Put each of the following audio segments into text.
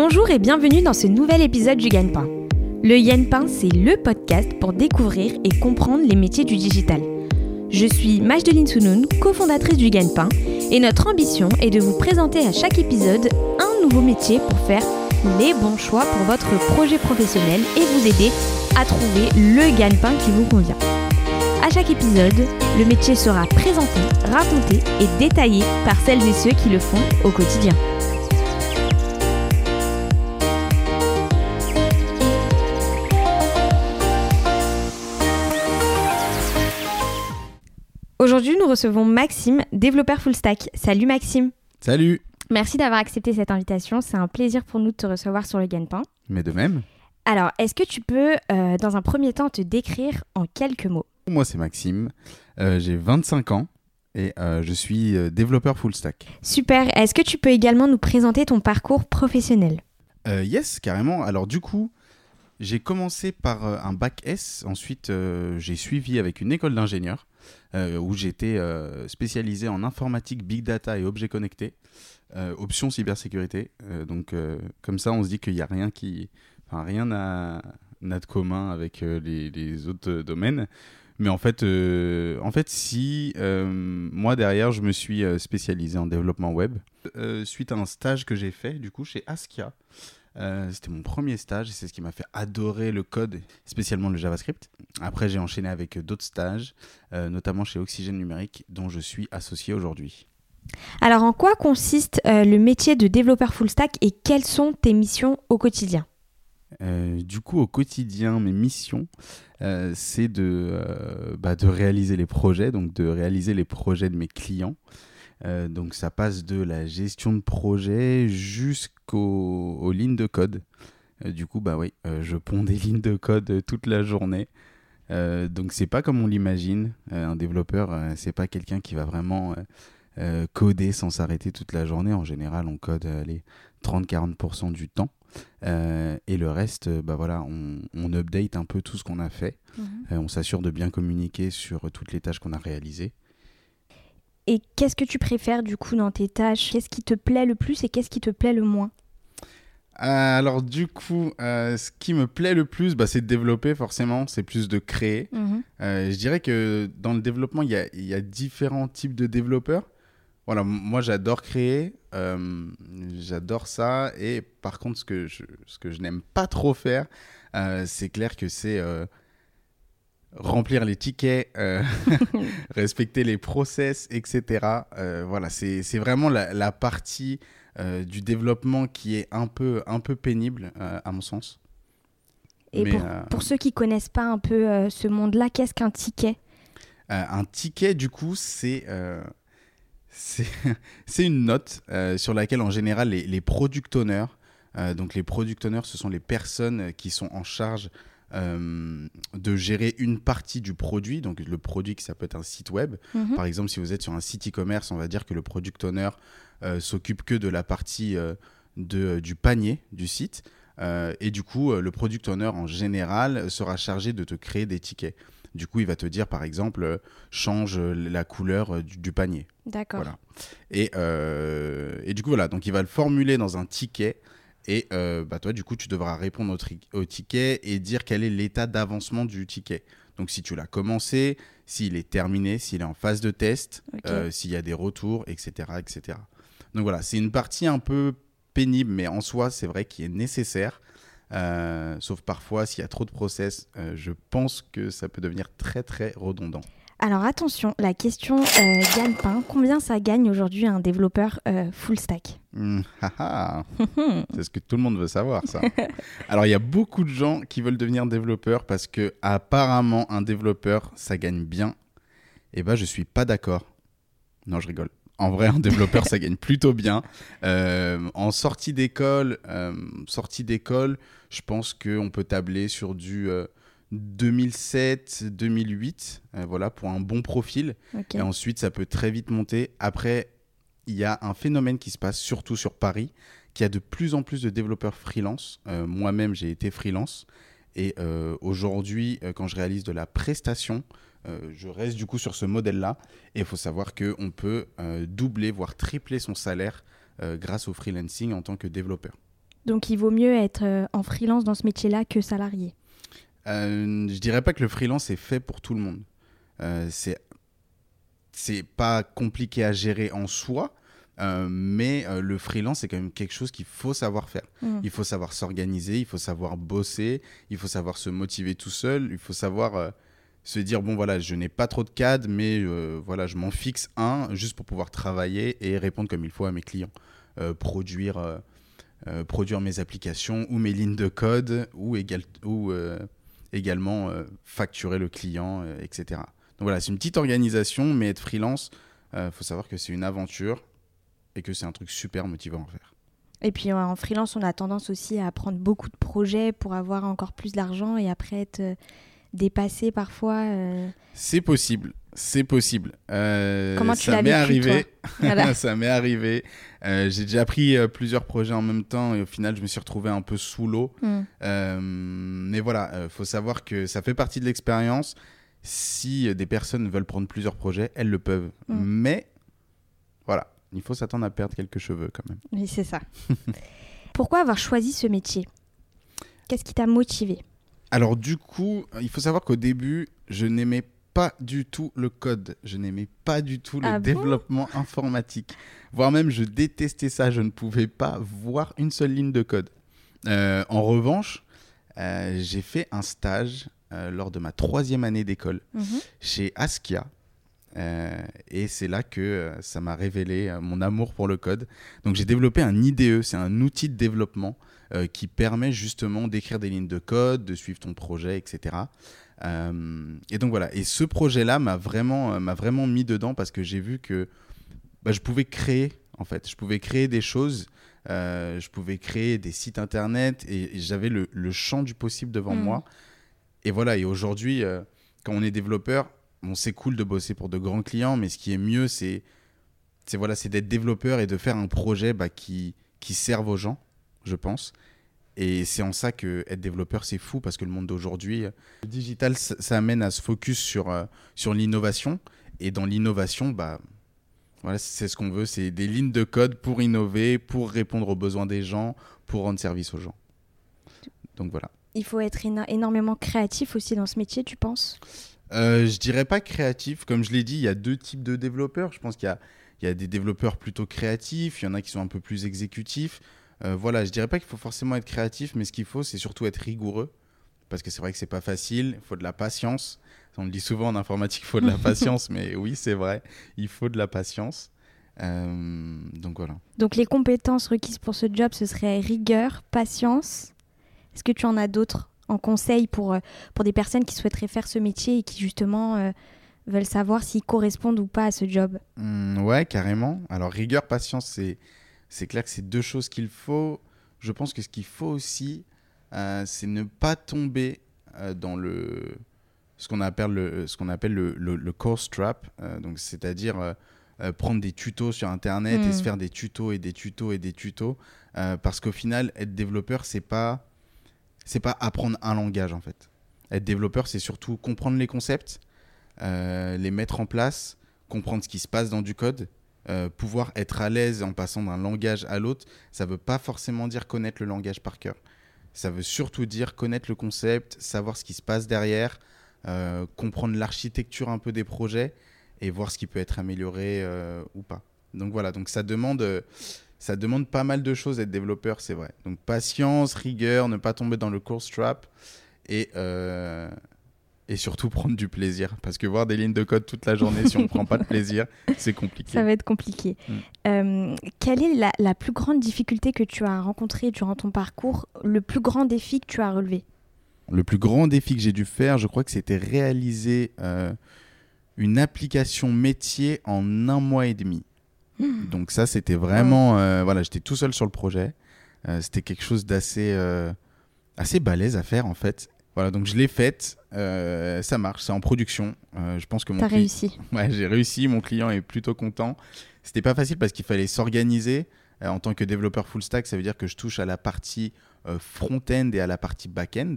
Bonjour et bienvenue dans ce nouvel épisode du Gagne-Pain. Le Yen-Pain, c'est le podcast pour découvrir et comprendre les métiers du digital. Je suis Majdeline Sounoun, cofondatrice du Gagne-Pain, et notre ambition est de vous présenter à chaque épisode un nouveau métier pour faire les bons choix pour votre projet professionnel et vous aider à trouver le gagne-pain qui vous convient. À chaque épisode, le métier sera présenté, raconté et détaillé par celles et ceux qui le font au quotidien. Aujourd'hui, nous recevons Maxime, développeur full stack. Salut Maxime. Salut. Merci d'avoir accepté cette invitation. C'est un plaisir pour nous de te recevoir sur le Gagne-Pain. Mais de même. Alors, est-ce que tu peux, euh, dans un premier temps, te décrire en quelques mots? Moi, c'est Maxime. Euh, J'ai 25 ans et euh, je suis développeur full stack. Super. Est-ce que tu peux également nous présenter ton parcours professionnel? Yes, carrément. Alors, du coup, j'ai commencé par un bac S. Ensuite, j'ai suivi avec une école d'ingénieur où j'étais euh, spécialisé en informatique, big data et objets connectés. Euh, option cybersécurité. Euh, donc, euh, comme ça, on se dit qu'il n'y a rien qui. Enfin, rien n'a de commun avec euh, les, autres euh, domaines. Mais en fait, euh, en fait si euh, moi derrière, je me suis euh, spécialisé en développement web Euh, suite à un stage que j'ai fait du coup chez Askia. Euh, C'était mon premier stage et c'est ce qui m'a fait adorer le code, spécialement le JavaScript. Après, j'ai enchaîné avec d'autres stages, euh, notamment chez Oxygène Numérique, dont je suis associé aujourd'hui. Alors, en quoi consiste euh, le métier de développeur full stack et quelles sont tes missions au quotidien? Euh, du coup, au quotidien, mes missions, euh, c'est de, euh, bah, de réaliser les projets, donc de réaliser les projets de mes clients. Euh, donc ça passe de la gestion de projet jusqu'aux aux lignes de code. Euh, du coup, bah oui, euh, je ponds des lignes de code toute la journée. Donc c'est pas comme on l'imagine. Un développeur, c'est pas quelqu'un qui va vraiment coder sans s'arrêter toute la journée. En général, on code les 30-40% du temps. Euh, et le reste, bah voilà, on, on update un peu tout ce qu'on a fait. Euh, on s'assure de bien communiquer sur toutes les tâches qu'on a réalisées. Et qu'est-ce que tu préfères du coup dans tes tâches? Qu'est-ce qui te plaît le plus et qu'est-ce qui te plaît le moins? Euh, alors du coup, euh, ce qui me plaît le plus, bah, c'est de développer forcément, c'est plus de créer. Euh, je dirais que dans le développement, il y a, il y a différents types de développeurs. Voilà, moi j'adore créer, j'adore ça. Et par contre, ce que je, ce que je n'aime pas trop faire, c'est clair que c'est remplir les tickets, euh, respecter les process, etc. Euh, voilà, c'est vraiment la, la partie euh, du développement qui est un peu, un peu pénible, à mon sens. Et Mais, pour, pour ceux qui connaissent pas un peu ce monde-là, qu'est-ce qu'un ticket? Un ticket, du coup, c'est une note sur laquelle, en général, les, les product owners, donc les product owners, ce sont les personnes qui sont en charge euh, de gérer une partie du produit. Donc, le produit, ça peut être un site web. Mhm. Par exemple, si vous êtes sur un site e-commerce, on va dire que le product owner euh, s'occupe que de la partie euh, de, du panier du site. Et du coup, le product owner, en général, sera chargé de te créer des tickets. Du coup, il va te dire, par exemple, change la couleur du, du panier. D'accord. Voilà. Et, euh, et du coup, voilà. Donc, il va le formuler dans un ticket. Et euh, bah, toi, du coup, tu devras répondre au, ticket et dire quel est l'état d'avancement du ticket. Donc, si tu l'as commencé, s'il est terminé, s'il est en phase de test, euh, s'il y a des retours, etc. etc. Donc, voilà. C'est une partie un peu pénible, mais en soi, c'est vrai qu'il est nécessaire. Euh, sauf parfois, s'il y a trop de process, euh, je pense que ça peut devenir très, très redondant. Alors attention, la question euh, gagne-pain, combien ça gagne aujourd'hui un développeur euh, full stack Hmm, haha. C'est ce que tout le monde veut savoir, ça. Alors, il y a beaucoup de gens qui veulent devenir développeurs parce que, apparemment, un développeur, ça gagne bien. Eh ben, je suis pas d'accord. Non, je rigole. En vrai, un développeur, ça gagne plutôt bien. Euh, en sortie d'école, sortie d'école, je pense qu'on peut tabler sur du 2007-2008, euh, voilà, pour un bon profil. Et ensuite, ça peut très vite monter. Après, il y a un phénomène qui se passe surtout sur Paris, qui a de plus en plus de développeurs freelance. Euh, Moi-même, j'ai été freelance. Et euh, aujourd'hui, quand je réalise de la prestation, je reste du coup sur ce modèle-là. Et il faut savoir qu'on peut doubler, voire tripler son salaire grâce au freelancing en tant que développeur. Donc il vaut mieux être en freelance dans ce métier-là que salarié. Euh, je dirais pas que le freelance est fait pour tout le monde. Euh, c'est c'est pas compliqué à gérer en soi, euh, mais euh, le freelance c'est quand même quelque chose qu'il faut savoir faire. Mm. Il faut savoir s'organiser, il faut savoir bosser, il faut savoir se motiver tout seul, il faut savoir euh, se dire bon voilà je n'ai pas trop de cadres, mais voilà je m'en fixe un juste pour pouvoir travailler et répondre comme il faut à mes clients, produire produire mes applications ou mes lignes de code ou, égal- ou également euh, facturer le client, euh, etc. Donc voilà, c'est une petite organisation, mais être freelance, il faut savoir que c'est une aventure et que c'est un truc super motivant à faire. Et puis en freelance, on a tendance aussi à prendre beaucoup de projets pour avoir encore plus d'argent et après être dépassé parfois. euh. C'est possible, c'est possible. Euh, Comment tu ça l'as m'est arrivé. Voilà. ça m'est arrivé. Euh, J'ai déjà pris euh, plusieurs projets en même temps et au final, je me suis retrouvé un peu sous l'eau. Mm. Euh, mais voilà, il faut savoir que ça fait partie de l'expérience. Si des personnes veulent prendre plusieurs projets, elles le peuvent. Mm. Mais voilà, il faut s'attendre à perdre quelques cheveux quand même. Oui, c'est ça. Pourquoi avoir choisi ce métier? Qu'est-ce qui t'a motivé? Alors du coup, il faut savoir qu'au début, je n'aimais pas du tout le code. Je n'aimais pas du tout le Ah bon développement informatique. Voire même, je détestais ça. Je ne pouvais pas voir une seule ligne de code. Euh, en revanche, euh, j'ai fait un stage euh, lors de ma troisième année d'école Mhm. chez Askia. Euh, et c'est là que euh, ça m'a révélé euh, mon amour pour le code. Donc j'ai développé un IDE, c'est un outil de développement qui permet justement d'écrire des lignes de code, de suivre ton projet, etc. Et donc voilà, et ce projet-là m'a vraiment, m'a vraiment mis dedans parce que j'ai vu que bah, je pouvais créer, en fait, je pouvais créer des choses, je pouvais créer des sites internet et, et j'avais le, le champ du possible devant Mhm. moi. Et voilà, et aujourd'hui, quand on est développeur, bon, c'est cool de bosser pour de grands clients, mais ce qui est mieux, c'est voilà, d'être développeur et de faire un projet bah, qui, qui serve aux gens, je pense. Et c'est en ça que être développeur, c'est fou parce que le monde d'aujourd'hui, le digital, ça, amène à se focus sur, euh, sur l'innovation. Et dans l'innovation, bah, voilà, c'est ce qu'on veut, c'est des lignes de code pour innover, pour répondre aux besoins des gens, pour rendre service aux gens. Donc voilà. Il faut être éno- énormément créatif aussi dans ce métier, tu penses? Euh, je dirais pas créatif. Comme je l'ai dit, il y a deux types de développeurs. Je pense qu'il y a, il y a des développeurs plutôt créatifs, il y en a qui sont un peu plus exécutifs. Euh, voilà, je dirais pas qu'il faut forcément être créatif, mais ce qu'il faut, c'est surtout être rigoureux. Parce que c'est vrai que c'est pas facile, il faut de la patience. On le dit souvent en informatique, il faut de la patience, mais oui, c'est vrai, il faut de la patience. Euh, donc voilà. Donc les compétences requises pour ce job, ce serait rigueur, patience. Est-ce que tu en as d'autres? En conseil pour, euh, pour des personnes qui souhaiteraient faire ce métier et qui justement euh, veulent savoir s'ils correspondent ou pas à ce job Hmm, ouais, carrément. Alors, rigueur, patience, c'est, c'est clair que c'est deux choses qu'il faut. Je pense que ce qu'il faut aussi, euh, c'est ne pas tomber euh, dans le, ce qu'on appelle le, ce qu'on appelle le, le, le course trap. Donc, c'est-à-dire euh, prendre des tutos sur Internet et Hmm. se faire des tutos et des tutos et des tutos. Euh, parce qu'au final, être développeur, c'est pas, c'est pas apprendre un langage, en fait. Être développeur, c'est surtout comprendre les concepts, euh, les mettre en place, comprendre ce qui se passe dans du code, euh, pouvoir être à l'aise en passant d'un langage à l'autre, ça veut pas forcément dire connaître le langage par cœur. Ça veut surtout dire connaître le concept, savoir ce qui se passe derrière, euh, comprendre l'architecture un peu des projets et voir ce qui peut être amélioré ou pas. Donc voilà, donc ça demande, ça demande pas mal de choses d'être développeur, c'est vrai. Donc patience, rigueur, ne pas tomber dans le course trap et, euh, et surtout prendre du plaisir. Parce que voir des lignes de code toute la journée, si on ne prend pas de plaisir, c'est compliqué. Ça va être compliqué. Mm. Euh, quelle est la, la plus grande difficulté que tu as rencontrée durant ton parcours, le plus grand défi que tu as relevé? Le plus grand défi que j'ai dû faire, je crois que c'était réaliser euh, une application métier en un mois et demi. Donc ça, c'était vraiment... euh, voilà, j'étais tout seul sur le projet. Euh, c'était quelque chose d'assez euh, assez balèze à faire, en fait. Voilà, donc je l'ai faite. Ça marche, c'est en production. Je pense que mon T'as cli- réussi. Ouais, j'ai réussi, mon client est plutôt content. C'était pas facile parce qu'il fallait s'organiser. En tant que développeur full stack, ça veut dire que je touche à la partie front-end et à la partie back-end.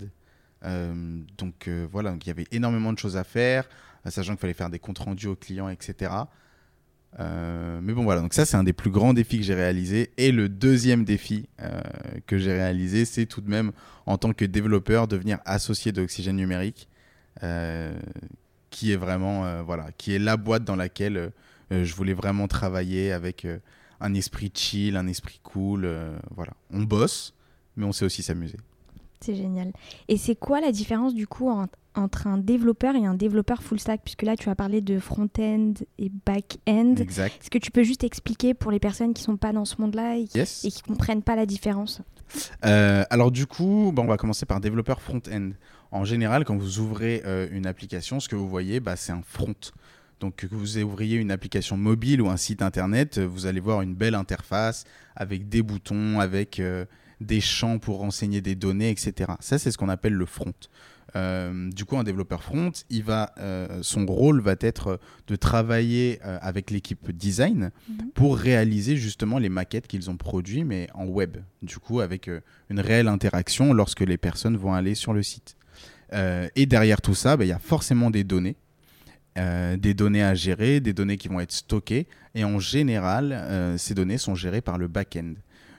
Donc voilà, donc il y avait énormément de choses à faire, sachant qu'il fallait faire des comptes rendus aux clients, etc. Euh, mais bon voilà, donc ça c'est un des plus grands défis que j'ai réalisé. Et le deuxième défi euh, que j'ai réalisé, c'est tout de même en tant que développeur devenir associé d'Oxygène Numérique, euh, qui est vraiment voilà, qui est la boîte dans laquelle je voulais vraiment travailler avec un esprit chill, un esprit cool. voilà, on bosse, mais on sait aussi s'amuser. C'est génial. Et c'est quoi la différence du coup entre un développeur et un développeur full stack Puisque là, tu as parlé de front-end et back-end. Exact. Est-ce que tu peux juste expliquer pour les personnes qui ne sont pas dans ce monde-là et qui ne comprennent pas la différence? Euh, Alors du coup, on va commencer par développeur front-end. En général, quand vous ouvrez euh, une application, ce que vous voyez, bah, c'est un front. Donc que vous ouvriez une application mobile ou un site internet, vous allez voir une belle interface avec des boutons, avec... Euh, des champs pour renseigner des données, etc. Ça, c'est ce qu'on appelle le front. Euh, du coup, un développeur front, il va, euh, son rôle va être de travailler euh, avec l'équipe design mhm. pour réaliser justement les maquettes qu'ils ont produites, mais en web. Du coup, avec une réelle interaction lorsque les personnes vont aller sur le site. et derrière tout ça, bah, il y a forcément des données. des données à gérer, des données qui vont être stockées. Et en général, ces données sont gérées par le back-end.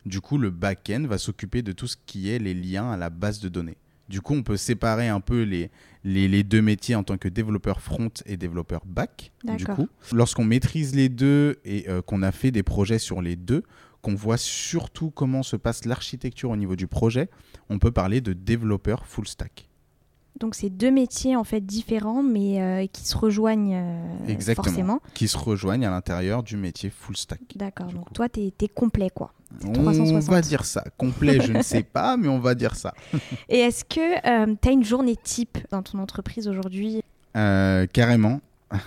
Du coup, le back-end va s'occuper de tout ce qui est les liens à la base de données. Du coup, on peut séparer un peu les, les, deux métiers en tant que développeur front et développeur back. Du coup, lorsqu'on maîtrise les deux et euh, qu'on a fait des projets sur les deux, qu'on voit surtout comment se passe l'architecture au niveau du projet, on peut parler de développeur full stack. Donc c'est deux métiers en fait différents mais euh, qui se rejoignent euh, Exactement. forcément. Qui se rejoignent à l'intérieur du métier full stack. D'accord, donc toi tu es, complet quoi. On va dire ça. Complet, je ne sais pas, mais on va dire ça. Et est-ce que euh, tu as une journée type dans ton entreprise aujourd'hui? Carrément.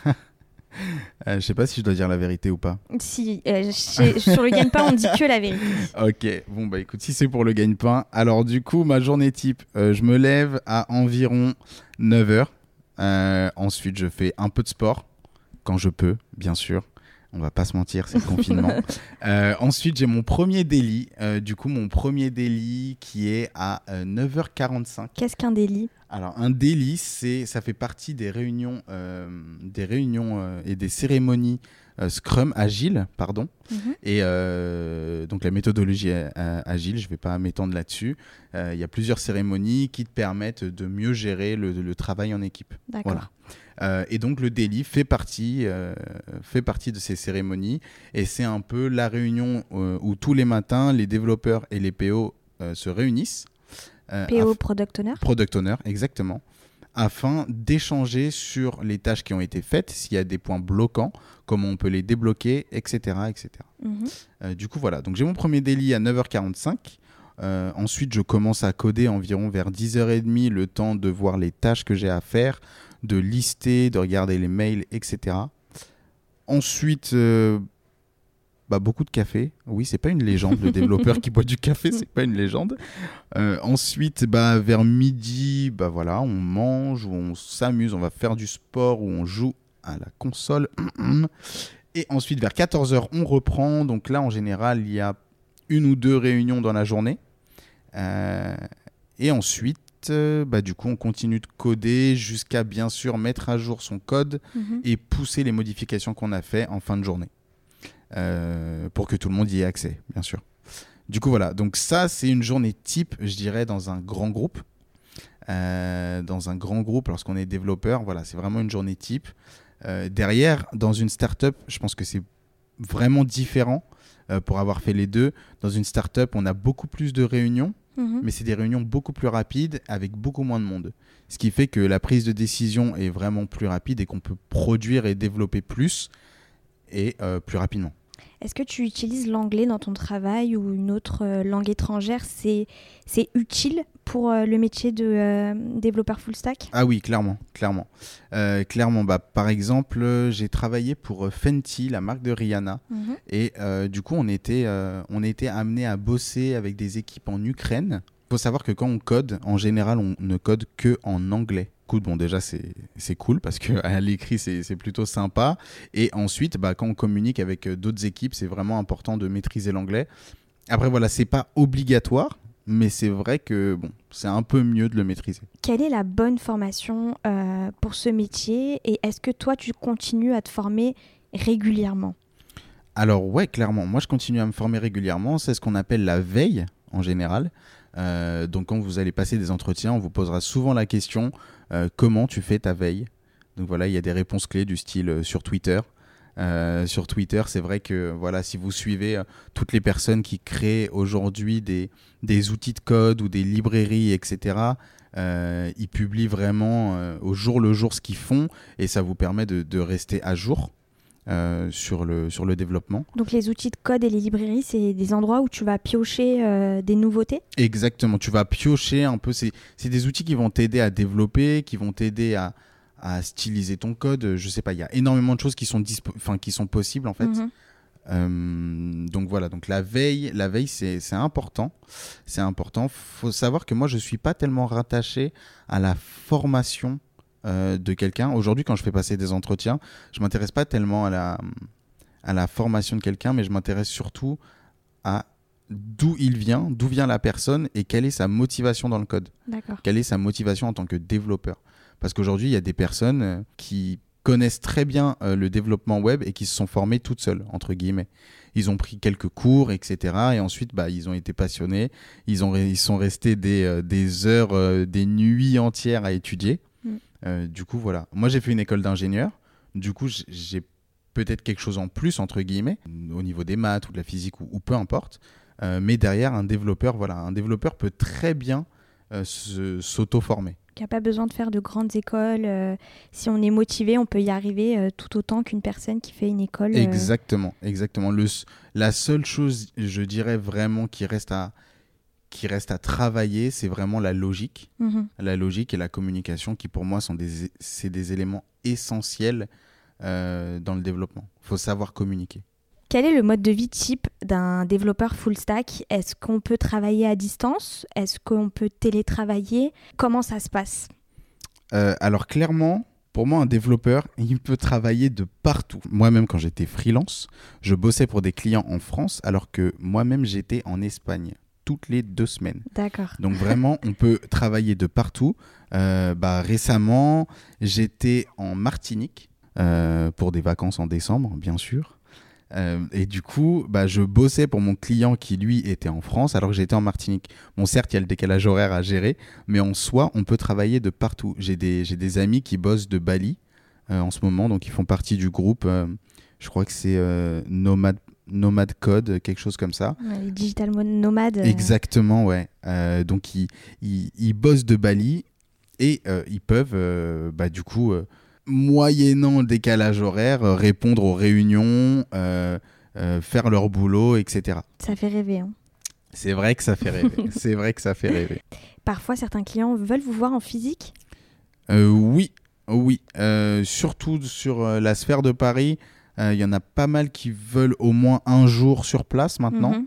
Euh, je sais pas si je dois dire la vérité ou pas. Si, euh, sur le gagne-pain, on dit que la vérité. ok, bon bah écoute, si c'est pour le gagne-pain, alors du coup, ma journée type, euh, je me lève à environ 9h. ensuite, je fais un peu de sport, quand je peux, bien sûr. On va pas se mentir, c'est le confinement. ensuite, j'ai mon premier délit. du coup, mon premier délit qui est à 9h45. Qu'est-ce qu'un délit? Alors un délit, c'est ça fait partie des réunions, euh, des réunions euh, et des cérémonies euh, Scrum agile, pardon. Mhm. Et donc la méthodologie agile, je ne vais pas m'étendre là-dessus. Il y a plusieurs cérémonies qui te permettent de mieux gérer le, travail en équipe. D'accord. Et donc le délit fait partie, fait partie de ces cérémonies et c'est un peu la réunion où tous les matins les développeurs et les PO se réunissent euh, PO Product Owner Product Owner, exactement. Afin d'échanger sur les tâches qui ont été faites, s'il y a des points bloquants, comment on peut les débloquer, etc. etc. Mhm. Euh, du coup, voilà. Donc, j'ai mon premier délit à 9h45. Euh, ensuite, je commence à coder environ vers 10h30, le temps de voir les tâches que j'ai à faire, de lister, de regarder les mails, etc. Ensuite, bah, beaucoup de café. Oui, c'est pas une légende. Le développeur qui boit du café, c'est pas une légende. Euh, ensuite, bah, vers midi, bah voilà, on mange on s'amuse, on va faire du sport ou on joue à la console. Et ensuite, vers 14h, on reprend. Donc là, en général, il y a une ou deux réunions dans la journée. Euh, et ensuite, bah, du coup, on continue de coder jusqu'à bien sûr mettre à jour son code mhm. et pousser les modifications qu'on a fait en fin de journée. Euh, pour que tout le monde y ait accès, bien sûr. Du coup, voilà. Donc ça, c'est une journée type, je dirais, dans un grand groupe. Euh, dans un grand groupe, lorsqu'on est développeur, voilà, c'est vraiment une journée type. Euh, derrière, dans une startup, je pense que c'est vraiment différent pour avoir fait les deux. Dans une startup, on a beaucoup plus de réunions, mhm. mais c'est des réunions beaucoup plus rapides avec beaucoup moins de monde. Ce qui fait que la prise de décision est vraiment plus rapide et qu'on peut produire et développer plus et plus rapidement. Est-ce que tu utilises l'anglais dans ton travail ou une autre euh, langue étrangère? C'est utile pour euh, le métier de euh, développeur full stack? Ah oui, clairement, clairement. clairement, bah, par exemple, j'ai travaillé pour Fenty, la marque de Rihanna, mhm. et du coup, on était, on était amené à bosser avec des équipes en Ukraine. Il faut savoir que quand on code, en général, on ne code que en anglais bon, déjà, c'est cool parce qu'à l'écrit, c'est plutôt sympa. Et ensuite, bah, quand on communique avec euh, d'autres équipes, c'est vraiment important de maîtriser l'anglais. Après, voilà, c'est pas obligatoire, mais c'est vrai que bon, c'est un peu mieux de le maîtriser. Quelle est la bonne formation euh, pour ce métier? Et est-ce que toi, tu continues à te former régulièrement? Alors ouais, clairement, moi je continue à me former régulièrement, c'est ce qu'on appelle la veille en général. Euh, donc quand vous allez passer des entretiens, on vous posera souvent la question comment tu fais ta veille Donc voilà, il y a des réponses clés du style euh, sur Twitter. sur Twitter, c'est vrai que voilà, si vous suivez toutes les personnes qui créent aujourd'hui des, des outils de code ou des librairies, etc., ils publient vraiment au jour le jour ce qu'ils font et ça vous permet de rester à jour. Euh, sur, le, sur le développement. Donc les outils de code et les librairies, c'est des endroits où tu vas piocher euh, des nouveautés? Exactement, tu vas piocher un peu, c'est des outils qui vont t'aider à développer, qui vont t'aider à, à, styliser ton code. Je sais pas, il y a énormément de choses qui sont, qui sont possibles en fait. Mhm. Euh, donc voilà, donc la veille, la veille c'est important. C'est important. faut savoir que moi je suis pas tellement rattaché à la formation euh, de quelqu'un. Aujourd'hui, quand je fais passer des entretiens, je m'intéresse pas tellement à la, à la formation de quelqu'un, mais je m'intéresse surtout à d'où il vient, d'où vient la personne et quelle est sa motivation dans le code. Quelle est sa motivation en tant que développeur. Parce qu'aujourd'hui, il y a des personnes euh, qui connaissent très bien euh, le développement web et qui se sont formées toutes seules, entre guillemets. Ils ont pris quelques cours, etc. Et ensuite, bah, ils ont été passionnés. Ils, ont, ils sont restés des, des heures, des nuits entières à étudier. Euh, du coup, voilà. Moi, j'ai fait une école d'ingénieur. Du coup, j'ai peut-être quelque chose en plus, entre guillemets, au niveau des maths ou de la physique ou, peu importe. Euh, mais derrière, un développeur, voilà, un développeur peut très bien euh, s'auto-former. Il n'y a pas besoin de faire de grandes écoles. si on est motivé, on peut y arriver tout autant qu'une personne qui fait une école. Exactement, exactement. Le, la seule chose, je dirais vraiment, qui reste à, qui reste à travailler, c'est vraiment la logique. Mhm. La logique et la communication qui, pour moi, sont des, c'est des éléments essentiels euh, dans le développement. Il faut savoir communiquer. Quel est le mode de vie type d'un développeur full stack? Est-ce qu'on peut travailler à distance? Est-ce qu'on peut télétravailler? Comment ça se passe? Euh, Alors clairement, pour moi, un développeur, il peut travailler de partout. Moi-même, quand j'étais freelance, je bossais pour des clients en France, alors que moi-même, j'étais en Espagne toutes les deux semaines. D'accord. Donc vraiment, on peut travailler de partout. Euh, bah, récemment, j'étais en Martinique euh, pour des vacances en décembre, bien sûr. Euh, et du coup, bah, je bossais pour mon client qui, lui, était en France, alors que j'étais en Martinique. Bon, certes, il y a le décalage horaire à gérer, mais en soi, on peut travailler de partout. J'ai des, des, amis qui bossent de Bali en ce moment, donc ils font partie du groupe. je crois que c'est Nomade Nomade Code, quelque chose comme ça. les digital nomades. Euh. Exactement, ouais. Euh, donc ils, ils, bossent de Bali et euh, ils peuvent, bah, du coup, moyennant décalage horaire, répondre aux réunions, faire leur boulot, etc. Ça fait rêver. Hein. C'est vrai que ça fait rêver. C'est vrai que ça fait rêver. Parfois, certains clients veulent vous voir en physique? Oui, oui. surtout sur la sphère de Paris. Il euh, y en a pas mal qui veulent au moins un jour sur place maintenant. Mhm.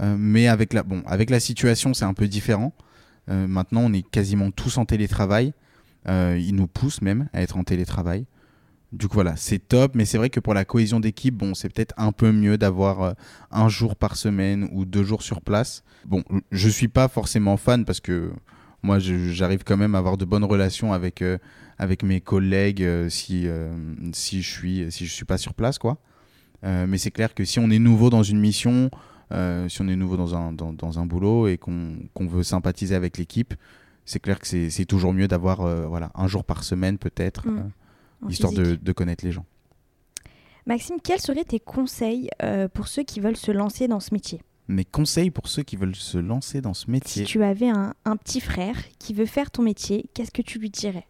Euh, mais avec la, bon, avec la situation, c'est un peu différent. Euh, maintenant, on est quasiment tous en télétravail. ils nous poussent même à être en télétravail. Du coup, voilà, c'est top, mais c'est vrai que pour la cohésion d'équipe, bon, c'est peut-être un peu mieux d'avoir un jour par semaine ou deux jours sur place. Bon, je suis pas forcément fan parce que moi, j'arrive quand même à avoir de bonnes relations avec, avec mes collègues euh, si, euh, si je suis si je suis pas sur place quoi. Euh, mais c'est clair que si on est nouveau dans une mission, si on est nouveau dans un, dans, dans un boulot et qu'on veut sympathiser avec l'équipe, c'est clair que c'est toujours mieux d'avoir voilà, un jour par semaine peut-être, mmh. histoire de, de, connaître les gens. Maxime, quels seraient tes conseils pour ceux qui veulent se lancer dans ce métier? Mes conseils pour ceux qui veulent se lancer dans ce métier Si tu avais un, un petit frère qui veut faire ton métier, qu'est-ce que tu lui dirais?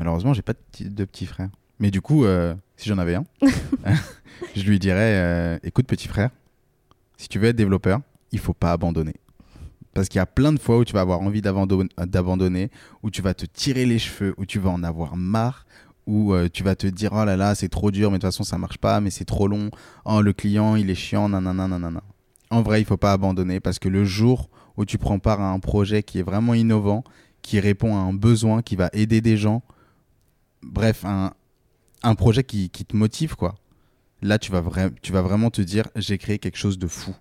Malheureusement, j'ai pas de, de petit frère. Mais du coup, euh, si j'en avais un, je lui dirais euh, écoute, petit frère, si tu veux être développeur, il faut pas abandonner. Parce qu'il y a plein de fois où tu vas avoir envie d'abandonner, où tu vas te tirer les cheveux, où tu vas en avoir marre, où euh, tu vas te dire oh là là, c'est trop dur, mais de toute façon ça marche pas, mais c'est trop long. Oh, le client, il est chiant, nanana, nanana. En vrai, il faut pas abandonner parce que le jour où tu prends part à un projet qui est vraiment innovant, qui répond à un besoin, qui va aider des gens, bref, un, un projet qui, qui, te motive, quoi. Là, tu vas, tu vas vraiment te dire, j'ai créé quelque chose de fou.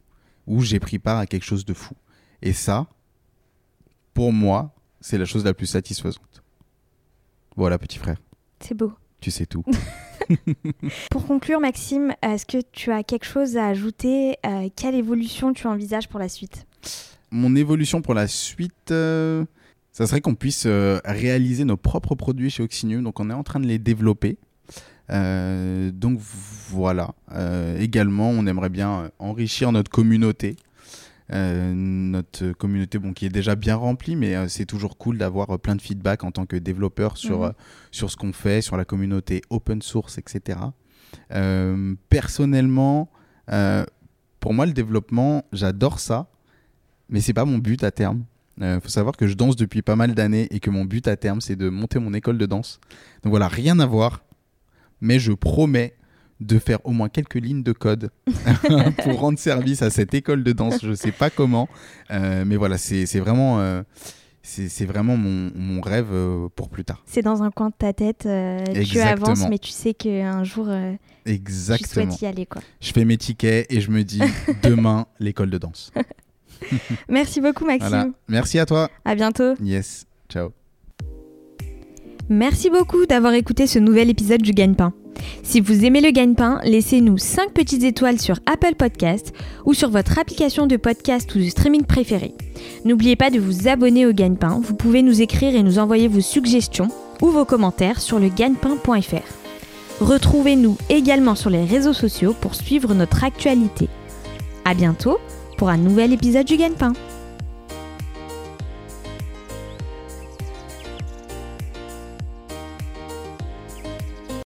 Ou j'ai pris part à quelque chose de fou. Et ça, pour moi, c'est la chose la plus satisfaisante. Voilà, petit frère. C'est beau. Tu sais tout. pour conclure, Maxime, est-ce que tu as quelque chose à ajouter euh, Quelle évolution tu envisages pour la suite? Mon évolution pour la suite, euh, ça serait qu'on puisse euh, réaliser nos propres produits chez Oxinium. Donc on est en train de les développer. donc voilà. également, on aimerait bien enrichir notre communauté. notre communauté bon, qui est déjà bien remplie, mais c'est toujours cool d'avoir plein de feedback en tant que développeur sur, mhm. sur ce qu'on fait, sur la communauté open source, etc. personnellement, pour moi, le développement, j'adore ça, mais c'est pas mon but à terme. Il euh, faut savoir que je danse depuis pas mal d'années et que mon but à terme, c'est de monter mon école de danse. Donc voilà, rien à voir, mais je promets de faire au moins quelques lignes de code pour rendre service à cette école de danse. Je sais pas comment, euh, mais voilà, c'est vraiment. Euh, c'est vraiment mon, mon rêve pour plus tard. C'est dans un coin de ta tête, tu avances, mais tu sais qu'un jour, Exactement. tu souhaites y aller. Quoi. Je fais mes tickets et je me dis, demain, l'école de danse. Merci beaucoup, Maxime. Merci à toi. À bientôt. Yes. Ciao. Merci beaucoup d'avoir écouté ce nouvel épisode du Gagne-Pain. Si vous aimez le Gagne-Pain, laissez-nous 5 petites étoiles sur Apple Podcast ou sur votre application de podcast ou de streaming préférée. N'oubliez pas de vous abonner au Gagne-Pain. Vous pouvez nous écrire et nous envoyer vos suggestions ou vos commentaires sur le Retrouvez-nous également sur les réseaux sociaux pour suivre notre actualité. À bientôt pour un nouvel épisode du Gagne-Pain.